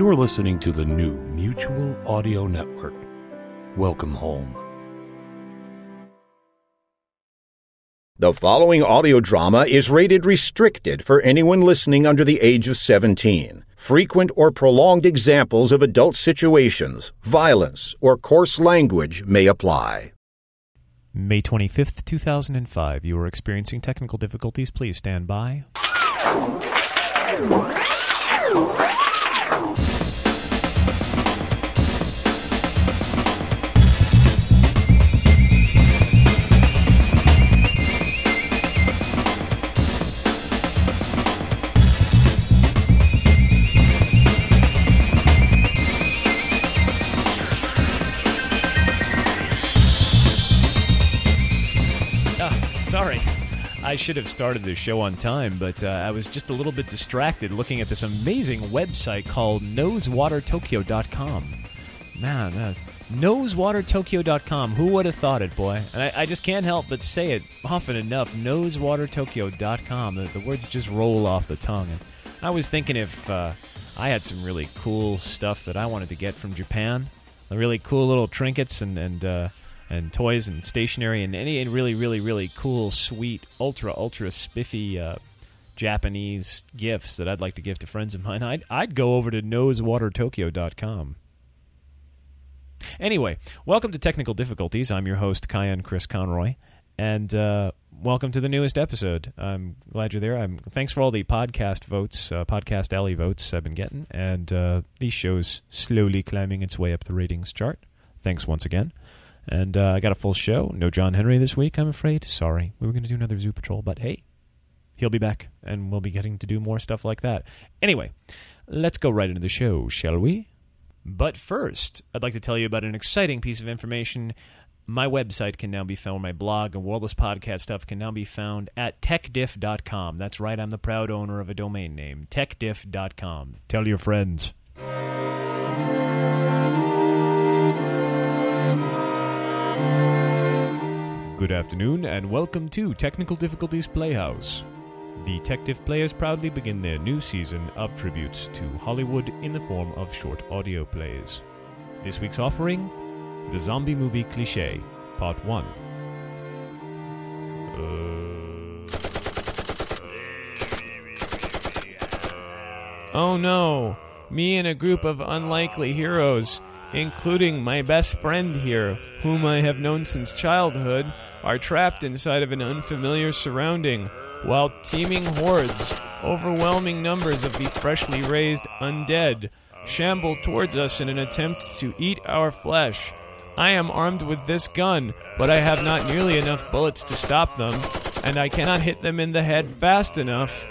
You're listening to the new Mutual Audio Network. Welcome home. The following audio drama is rated restricted for anyone listening under the age of 17. Frequent or prolonged examples of adult situations, violence, or coarse language may apply. May 25th, 2005. You are experiencing technical difficulties. Please stand by. I should have started the show on time, but uh, I was just a little bit distracted looking at this amazing website called KnowsWaterTokyo.com. Man, that's KnowsWaterTokyo.com. Who would have thought it, boy? And I, I just can't help but say it often enough. KnowsWaterTokyo.com. The, the words just roll off the tongue. And I was thinking if uh, I had some really cool stuff that I wanted to get from Japan, really cool little trinkets and and uh, and toys and stationery and any really really really cool, sweet, ultra ultra spiffy. Uh, Japanese gifts that I'd like to give to friends of mine, I'd, I'd go over to knowswatertokyo.com. Anyway, welcome to Technical Difficulties. I'm your host, Kyan Chris Conroy, and uh, welcome to the newest episode. I'm glad you're there. I'm thanks for all the podcast votes, uh, podcast alley votes I've been getting, and uh, these shows slowly climbing its way up the ratings chart. Thanks once again. And uh, I got a full show. No John Henry this week, I'm afraid. Sorry. We were going to do another Zoo Patrol, but hey, he'll be back, and we'll be getting to do more stuff like that. Anyway, let's go right into the show, shall we? But first, I'd like to tell you about an exciting piece of information. My website can now be found, my blog and Worldless podcast stuff can now be found at techdiff.com. That's right, I'm the proud owner of a domain name, techdiff.com. Tell your friends. Good afternoon, and welcome to Technical Difficulties Playhouse. The Tech players proudly begin their new season of tributes to Hollywood in the form of short audio plays. This week's offering The Zombie Movie Cliche, Part 1. Uh... Oh no! Me and a group of unlikely heroes, including my best friend here, whom I have known since childhood, are trapped inside of an unfamiliar surrounding, while teeming hordes, overwhelming numbers of the freshly raised undead, shamble towards us in an attempt to eat our flesh. I am armed with this gun, but I have not nearly enough bullets to stop them, and I cannot hit them in the head fast enough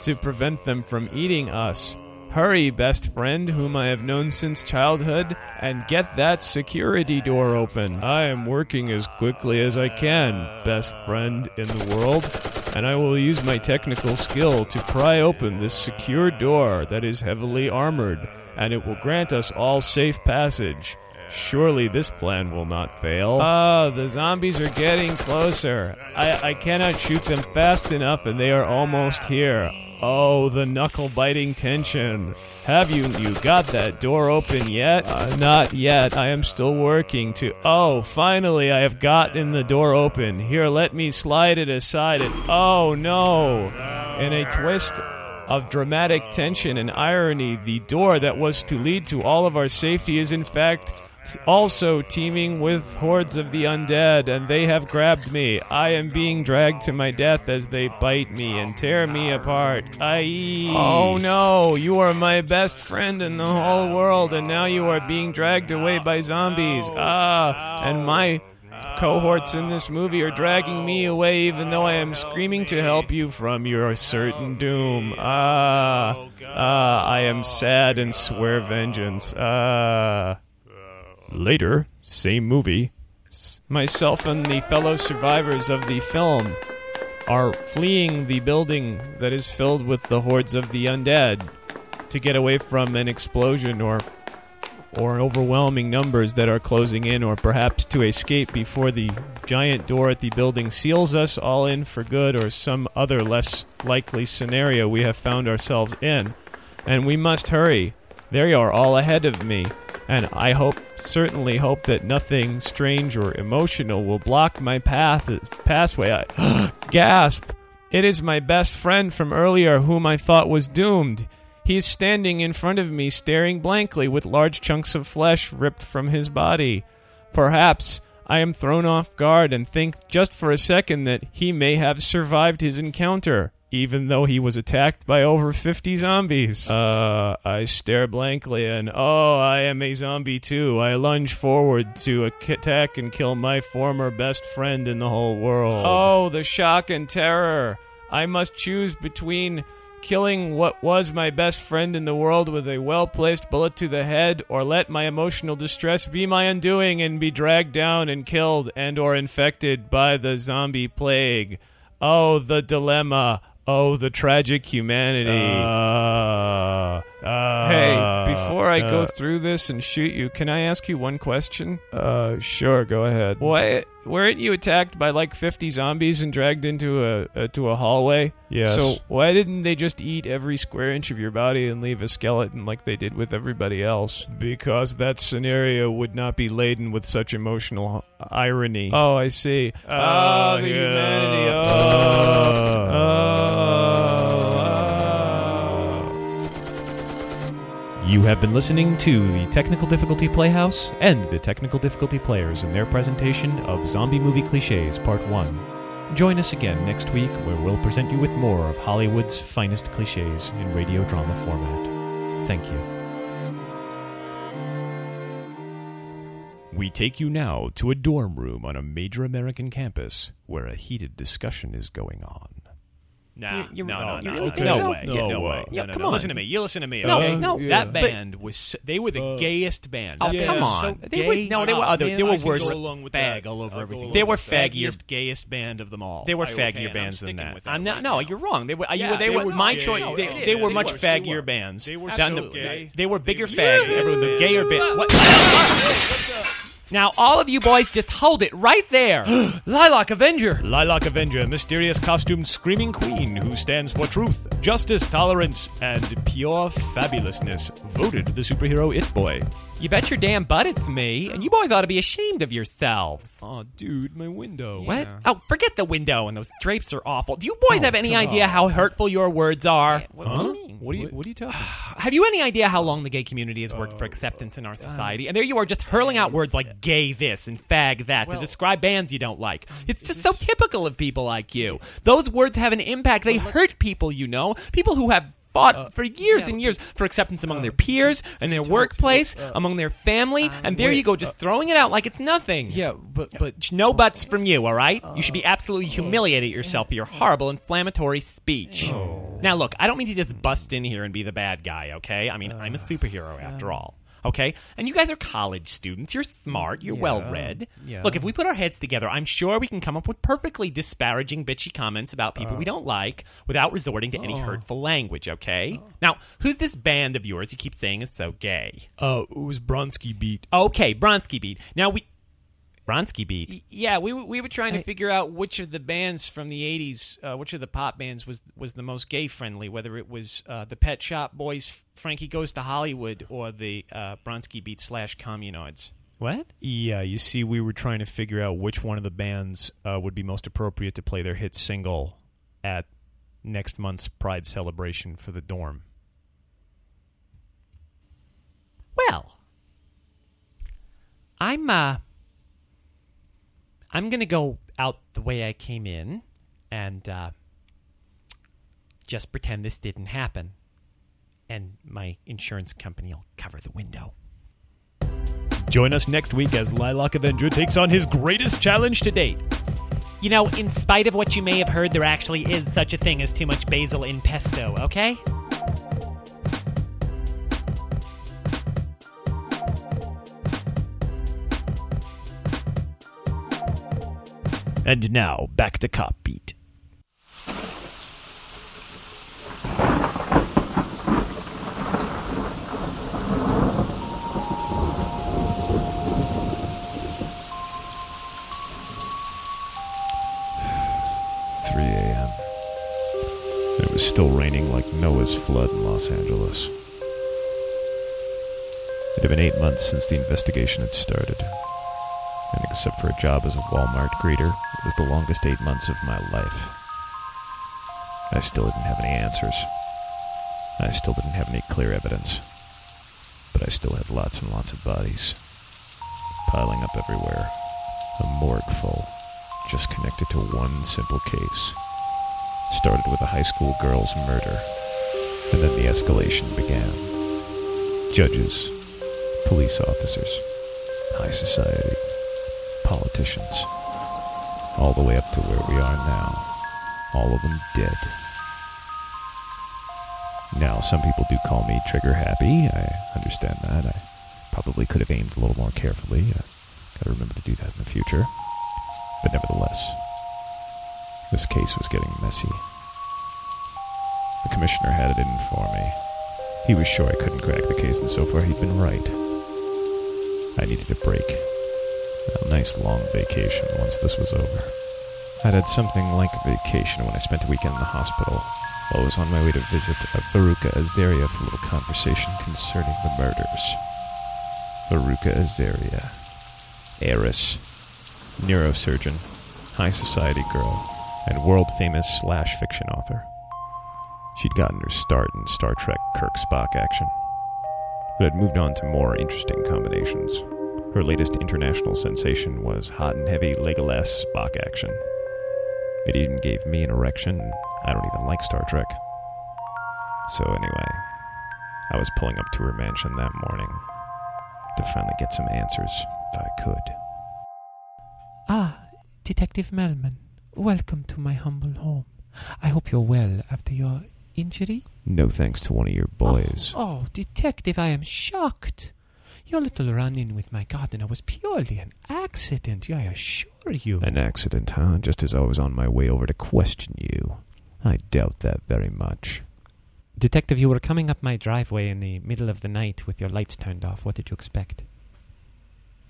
to prevent them from eating us. Hurry, best friend, whom I have known since childhood, and get that security door open. I am working as quickly as I can, best friend in the world, and I will use my technical skill to pry open this secure door that is heavily armored, and it will grant us all safe passage. Surely this plan will not fail. Ah, the zombies are getting closer. I, I cannot shoot them fast enough, and they are almost here. Oh, the knuckle biting tension. Have you you got that door open yet? Uh, not yet. I am still working to. Oh, finally I have gotten the door open. Here, let me slide it aside and oh no. In a twist of dramatic tension and irony, the door that was to lead to all of our safety is in fact also teeming with hordes of the undead, and they have grabbed me. I am being dragged to my death as they bite me and tear me apart. Aye. Oh no, you are my best friend in the whole world, and now you are being dragged away by zombies. Ah, and my cohorts in this movie are dragging me away even though I am screaming to help you from your certain doom. Ah, ah, I am sad and swear vengeance. Ah. Later, same movie, myself and the fellow survivors of the film are fleeing the building that is filled with the hordes of the undead to get away from an explosion or or overwhelming numbers that are closing in or perhaps to escape before the giant door at the building seals us all in for good or some other less likely scenario we have found ourselves in. And we must hurry. They are all ahead of me, and I hope, certainly hope that nothing strange or emotional will block my path pathway. I gasp. It is my best friend from earlier whom I thought was doomed. He is standing in front of me, staring blankly with large chunks of flesh ripped from his body. Perhaps I am thrown off guard and think just for a second that he may have survived his encounter, even though he was attacked by over 50 zombies. Uh, I stare blankly and, oh, I am a zombie too. I lunge forward to attack and kill my former best friend in the whole world. Oh, the shock and terror. I must choose between killing what was my best friend in the world with a well placed bullet to the head, or let my emotional distress be my undoing and be dragged down and killed and or infected by the zombie plague. Oh, the dilemma. Oh, the tragic humanity. Uh, uh, hey, before I uh, go through this and shoot you, can I ask you one question? Uh, sure, go ahead. Why weren't you attacked by like 50 zombies and dragged into a, a to a hallway? Yes. So why didn't they just eat every square inch of your body and leave a skeleton like they did with everybody else? Because that scenario would not be laden with such emotional irony. Oh, I see. Oh, the yeah. humanity. Oh. oh. You have been listening to the Technical Difficulty Playhouse and the Technical Difficulty Players in their presentation of Zombie Movie Cliches Part 1. Join us again next week where we'll present you with more of Hollywood's finest cliches in radio drama format. Thank you. We take you now to a dorm room on a major American campus where a heated discussion is going on. Nah, you, no, no, no, no, okay. no, way, no, yeah, no way. Yeah, no, come no, on. Listen to me. You listen to me. No, okay? no, that yeah. band was they were the uh, gayest band. Oh, that come on. So they were, no, they were other. They were worse. Fag all over everything. They were faggier, faggiest, gayest band of them all. They were faggier bands than that. I'm not. No, you're wrong. They were. Yeah, they were my choice. They were much faggier bands. They were so gay. They were bigger fags. The gayer band. Now, all of you boys, just hold it right there. Lilac Avenger. Lilac Avenger, mysterious costumed screaming queen who stands for truth, justice, tolerance, and pure fabulousness. Voted the superhero It Boy. You bet your damn butt it's me, and you boys ought to be ashamed of yourselves. Oh, dude, my window. What? Yeah. Oh, forget the window, and those drapes are awful. Do you boys oh, have any idea on. how hurtful your words are? Huh? What, do you? What, are you, what are you talking about? have you any idea how long the gay community has worked uh, for acceptance in our society? Uh, and there you are just hurling out words like gay this and fag that to describe bands you don't like. It's just so typical of people like you. Those words have an impact. They hurt people, you know. People who have fought uh, for years yeah, and years for acceptance among uh, their peers and their workplace, uh, among their family, and there wait, you go, just uh, throwing it out like it's nothing. Yeah, but but no buts from you. All right, you should be absolutely humiliated at yourself for your horrible inflammatory speech. Oh. Now, look, I don't mean to just bust in here and be the bad guy. Okay, I mean I'm a superhero after all. Okay? And you guys are college students. You're smart. You're yeah, well read. Yeah. Look, if we put our heads together, I'm sure we can come up with perfectly disparaging, bitchy comments about people we don't like without resorting to any uh, hurtful language, okay? Uh, now, who's this band of yours you keep saying is so gay? Uh, it was Bronski Beat. Okay, Bronski Beat. Now, we. Bronski Beat. Yeah, we we were trying to figure out which of the bands from the '80s, uh, which of the pop bands was was the most gay friendly. Whether it was uh, the Pet Shop Boys, Frankie Goes to Hollywood, or the uh, Bronski Beat slash Communards. What? Yeah, you see, we were trying to figure out which one of the bands uh, would be most appropriate to play their hit single at next month's Pride celebration for the dorm. Well, I'm uh I'm going to go out the way I came in and uh, just pretend this didn't happen. And my insurance company will cover the window. Join us next week as Lilac Avenger takes on his greatest challenge to date. You know, in spite of what you may have heard, there actually is such a thing as too much basil in pesto, okay? And now, back to Cop Beat. It was still raining like Noah's flood in Los Angeles. It had been eight months since the investigation had started. And except for a job as a Walmart greeter, it was the longest eight months of my life. I still didn't have any answers. I still didn't have any clear evidence. But I still had lots and lots of bodies. Piling up everywhere. A morgue full, just connected to one simple case. Started with a high school girl's murder, and then the escalation began. Judges, police officers, high society, politicians, all the way up to where we are now. All of them dead. Now, some people do call me trigger happy. I understand that. I probably could have aimed a little more carefully. Uh, gotta remember to do that in the future. But nevertheless, this case was getting messy. The commissioner had it in for me. He was sure I couldn't crack the case, and so far he'd been right. I needed a break. A nice long vacation once this was over. I'd had something like a vacation when I spent a weekend in the hospital while I was on my way to visit Baruka Azaria for a little conversation concerning the murders. Baruka Azaria, heiress, neurosurgeon, high society girl, and world famous slash fiction author. She'd gotten her start in Star Trek Kirk Spock action, but had moved on to more interesting combinations. Her latest international sensation was hot and heavy Legolas Spock action. It even gave me an erection. I don't even like Star Trek. So, anyway, I was pulling up to her mansion that morning to finally get some answers if I could. Ah, Detective Melman, welcome to my humble home. I hope you're well after your injury. No thanks to one of your boys. Oh, oh, Detective, I am shocked. Your little run in with my gardener was purely an accident, I assure you. An accident, huh? Just as I was on my way over to question you. I doubt that very much. Detective, you were coming up my driveway in the middle of the night with your lights turned off. What did you expect?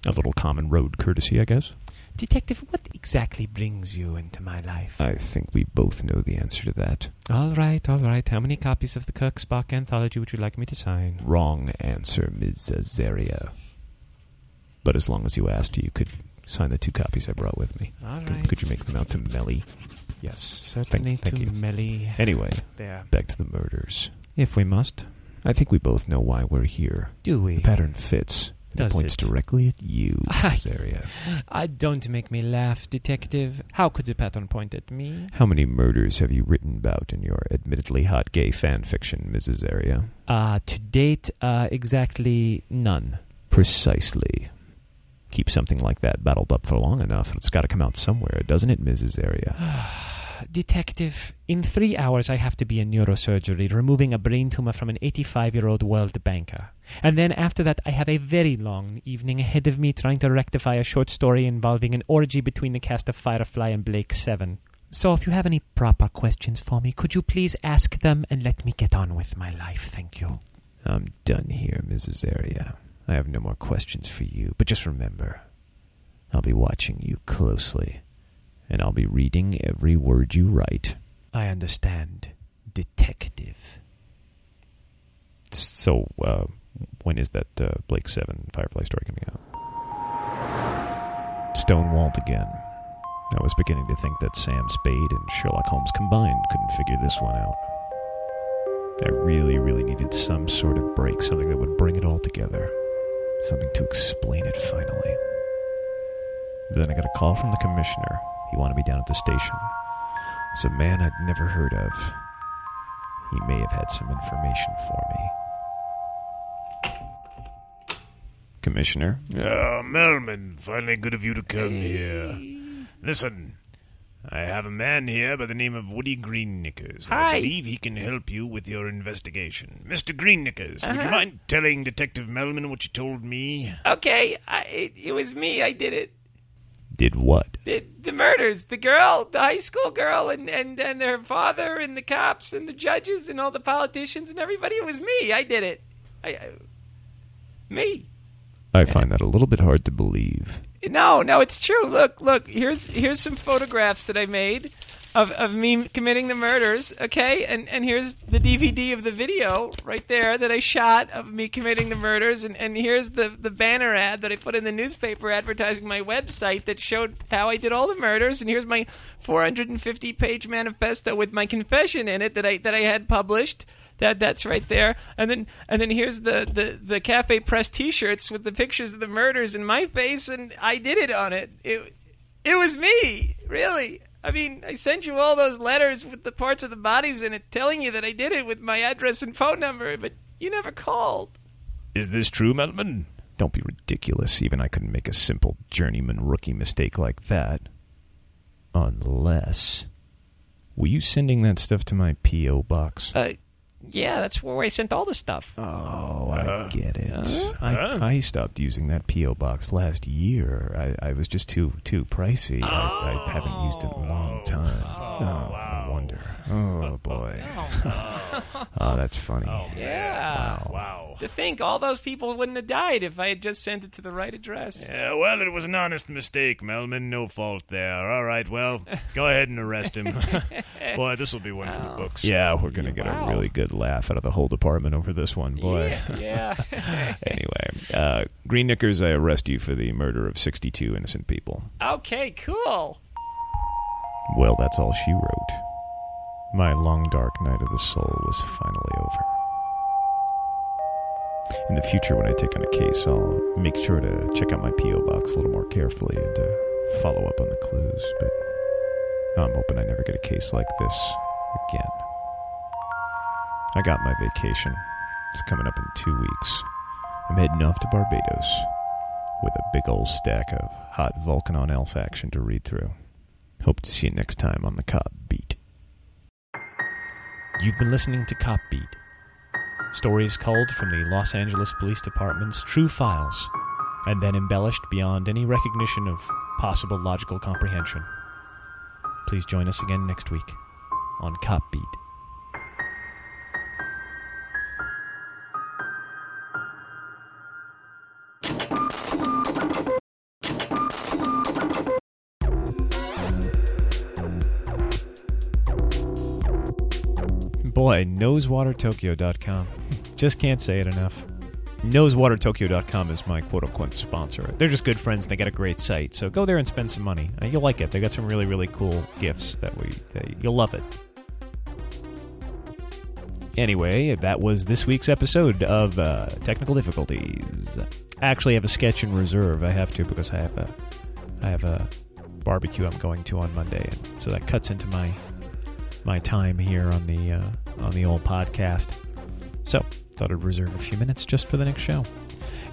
A little common road courtesy, I guess. Detective, what exactly brings you into my life? I think we both know the answer to that. All right, all right. How many copies of the Kirk Spock anthology would you like me to sign? Wrong answer, Ms. Azaria. But as long as you asked, you could sign the two copies I brought with me. All Could- right. Could, you make them out to Melly? Yes, certainly thank to you. Melly. Anyway, There. back to the murders. If we must. I think we both know why we're here. Do we? The pattern fits. Does points it? directly at you. Azaria. Ah, don't make me laugh, Detective. How could the pattern point at me? How many murders have you written about in your admittedly hot gay fan fiction, Mrs. Aria? Uh, to date, uh, exactly none. Precisely. Keep something like that bottled up for long enough, it's got to come out somewhere, doesn't it, Mrs. Aria? Detective, in three hours I have to be in neurosurgery removing a brain tumor from an 85 year old world banker. And then after that, I have a very long evening ahead of me trying to rectify a short story involving an orgy between the cast of Firefly and Blake 7. So if you have any proper questions for me, could you please ask them and let me get on with my life? Thank you. I'm done here, Mrs. Area. I have no more questions for you, but just remember, I'll be watching you closely, and I'll be reading every word you write. I understand. Detective. So, uh, when is that uh, Blake 7 Firefly story coming out? Stonewalled again. I was beginning to think that Sam Spade and Sherlock Holmes combined couldn't figure this one out. I really, really needed some sort of break, something that would bring it all together. Something to explain it finally. Then I got a call from the commissioner. He wanted me down at the station. It's a man I'd never heard of. He may have had some information for me. Commissioner? Ah, Melman, finally good of you to come here. Listen, I have a man here by the name of Woody Greennickers. Hi. I believe he can help you with your investigation. Mr. Greenknickers, would you Uh-huh. mind telling Detective Melman what you told me? Okay, I, it, it was me. I did it. Did what? The, the murders, the girl, the high school girl, and, and, and her father, and the cops, and the judges, and all the politicians, and everybody. It was me. I did it. I, I, me. I find that a little bit hard to believe. No, no, it's true. Look, look. Here's here's some photographs that I made. Of, of me committing the murders, okay? And and here's the DVD of the video right there that I shot of me committing the murders, and, and here's the, the banner ad that I put in the newspaper advertising my website that showed how I did all the murders, and here's my 450 page manifesto with my confession in it that I that I had published. That that's right there, and then and then here's the, the, the cafe press T-shirts with the pictures of the murders and my face, and I did it on it. It it was me, really. I mean, I sent you all those letters with the parts of the bodies in it telling you that I did it with my address and phone number, but you never called. Is this true, Melman? Don't be ridiculous. Even I couldn't make a simple journeyman rookie mistake like that. Unless. Were you sending that stuff to my P.O. box? Uh, yeah, that's where I sent all the stuff. Oh, I Uh, get it. uh, I, I stopped using that PO box last year. I, I was just too too pricey. I, I haven't used it in a long time. Oh, no wonder. Oh boy. oh, that's funny. Oh, Yeah. Wow. To think all those people wouldn't have died if I had just sent it to the right address. Yeah, well, it was an honest mistake, Melman. No fault there. All right, well, go ahead and arrest him. Boy, this will be one for the books. Yeah, we're gonna get Wow. a really good laugh out of the whole department over this one, boy. Yeah. yeah. anyway, uh, Green Knickers, I arrest you for the murder of sixty-two innocent people. okay, cool. Well, that's all she wrote. My long dark night of the soul was finally over. In the future, when I take on a case, I'll make sure to check out my P.O. box a little more carefully and to follow up on the clues, but I'm hoping I never get a case like this again. I got my vacation. It's coming up in two weeks. I'm heading off to Barbados with a big old stack of hot Vulcan on Elf action to read through. Hope to see you next time on the Beat. You've been listening to Cop Beat. Stories culled from the Los Angeles Police Department's true files, and then embellished beyond any recognition of possible logical comprehension. Please join us again next week on Cop Beat. Boy, nosewatertokyo.com. Just can't say it enough. Nosewatertokyo.com is my quote unquote sponsor. They're just good friends they got a great site. So go there and spend some money. Uh, You'll like it. They got some really, really cool gifts that we that you'll love it. Anyway, that was this week's episode of uh, Technical Difficulties. I actually have a sketch in reserve. I have to because I have a I have a barbecue I'm going to on Monday, and so that cuts into my my time here on the uh, on the old podcast. So thought I'd reserve a few minutes just for the next show.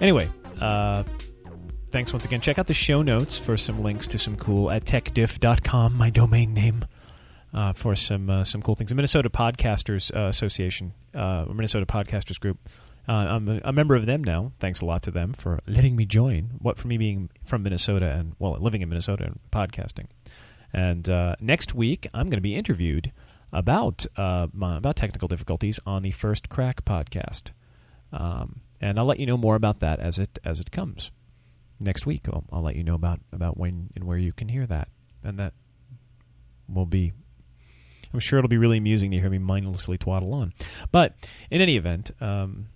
Anyway, uh, thanks once again. Check out the show notes for some links to some cool at techdiff.com, my domain name, uh, for some uh, some cool things. The Minnesota Podcasters uh, Association, uh, Minnesota Podcasters Group. Uh, I'm a, a member of them now. Thanks a lot to them for letting me join. What for me being from Minnesota and well, living in Minnesota and podcasting. And uh, next week, I'm going to be interviewed about uh, about technical difficulties on the First Crack podcast, um, and I'll let you know more about that as it as it comes next week. I'll, I'll let you know about about when and where you can hear that, and that will be. I'm sure it'll be really amusing to hear me mindlessly twaddle on. But in any event, um,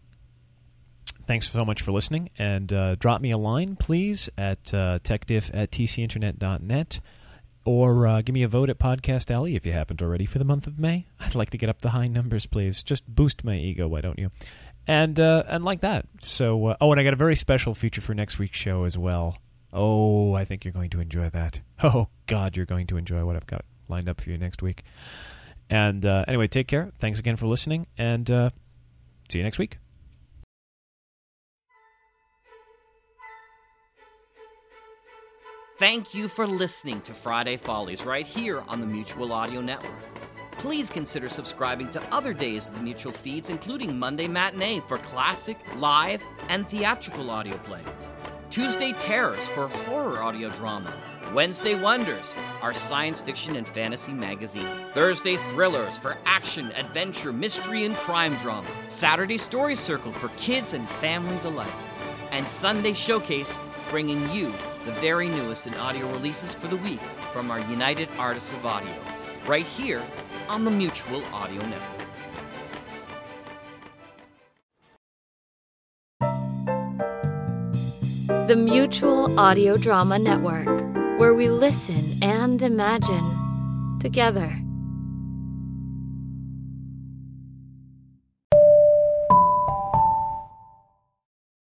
thanks so much for listening, and uh, drop me a line, please, at uh, techdiff at tcinternet.net or uh, give me a vote at Podcast Alley if you haven't already for the month of May. I'd like to get up the high numbers, please. Just boost my ego, why don't you? And uh, and like that. So, uh, oh, and I got a very special feature for next week's show as well. Oh, I think you're going to enjoy that. Oh God, you're going to enjoy what I've got lined up for you next week. And uh, anyway, take care. Thanks again for listening, and uh, see you next week. Thank you for listening to Friday Follies right here on the Mutual Audio Network. Please consider subscribing to other days of the Mutual feeds, including Monday Matinee for classic, live, and theatrical audio plays, Tuesday Terrors for horror audio drama, Wednesday Wonders, our science fiction and fantasy magazine, Thursday Thrillers for action, adventure, mystery, and crime drama, Saturday Story Circle for kids and families alike, and Sunday Showcase bringing you the very newest in audio releases for the week from our United Artists of Audio. right here on the Mutual Audio Network. The Mutual Audio Drama Network, where we listen and imagine together.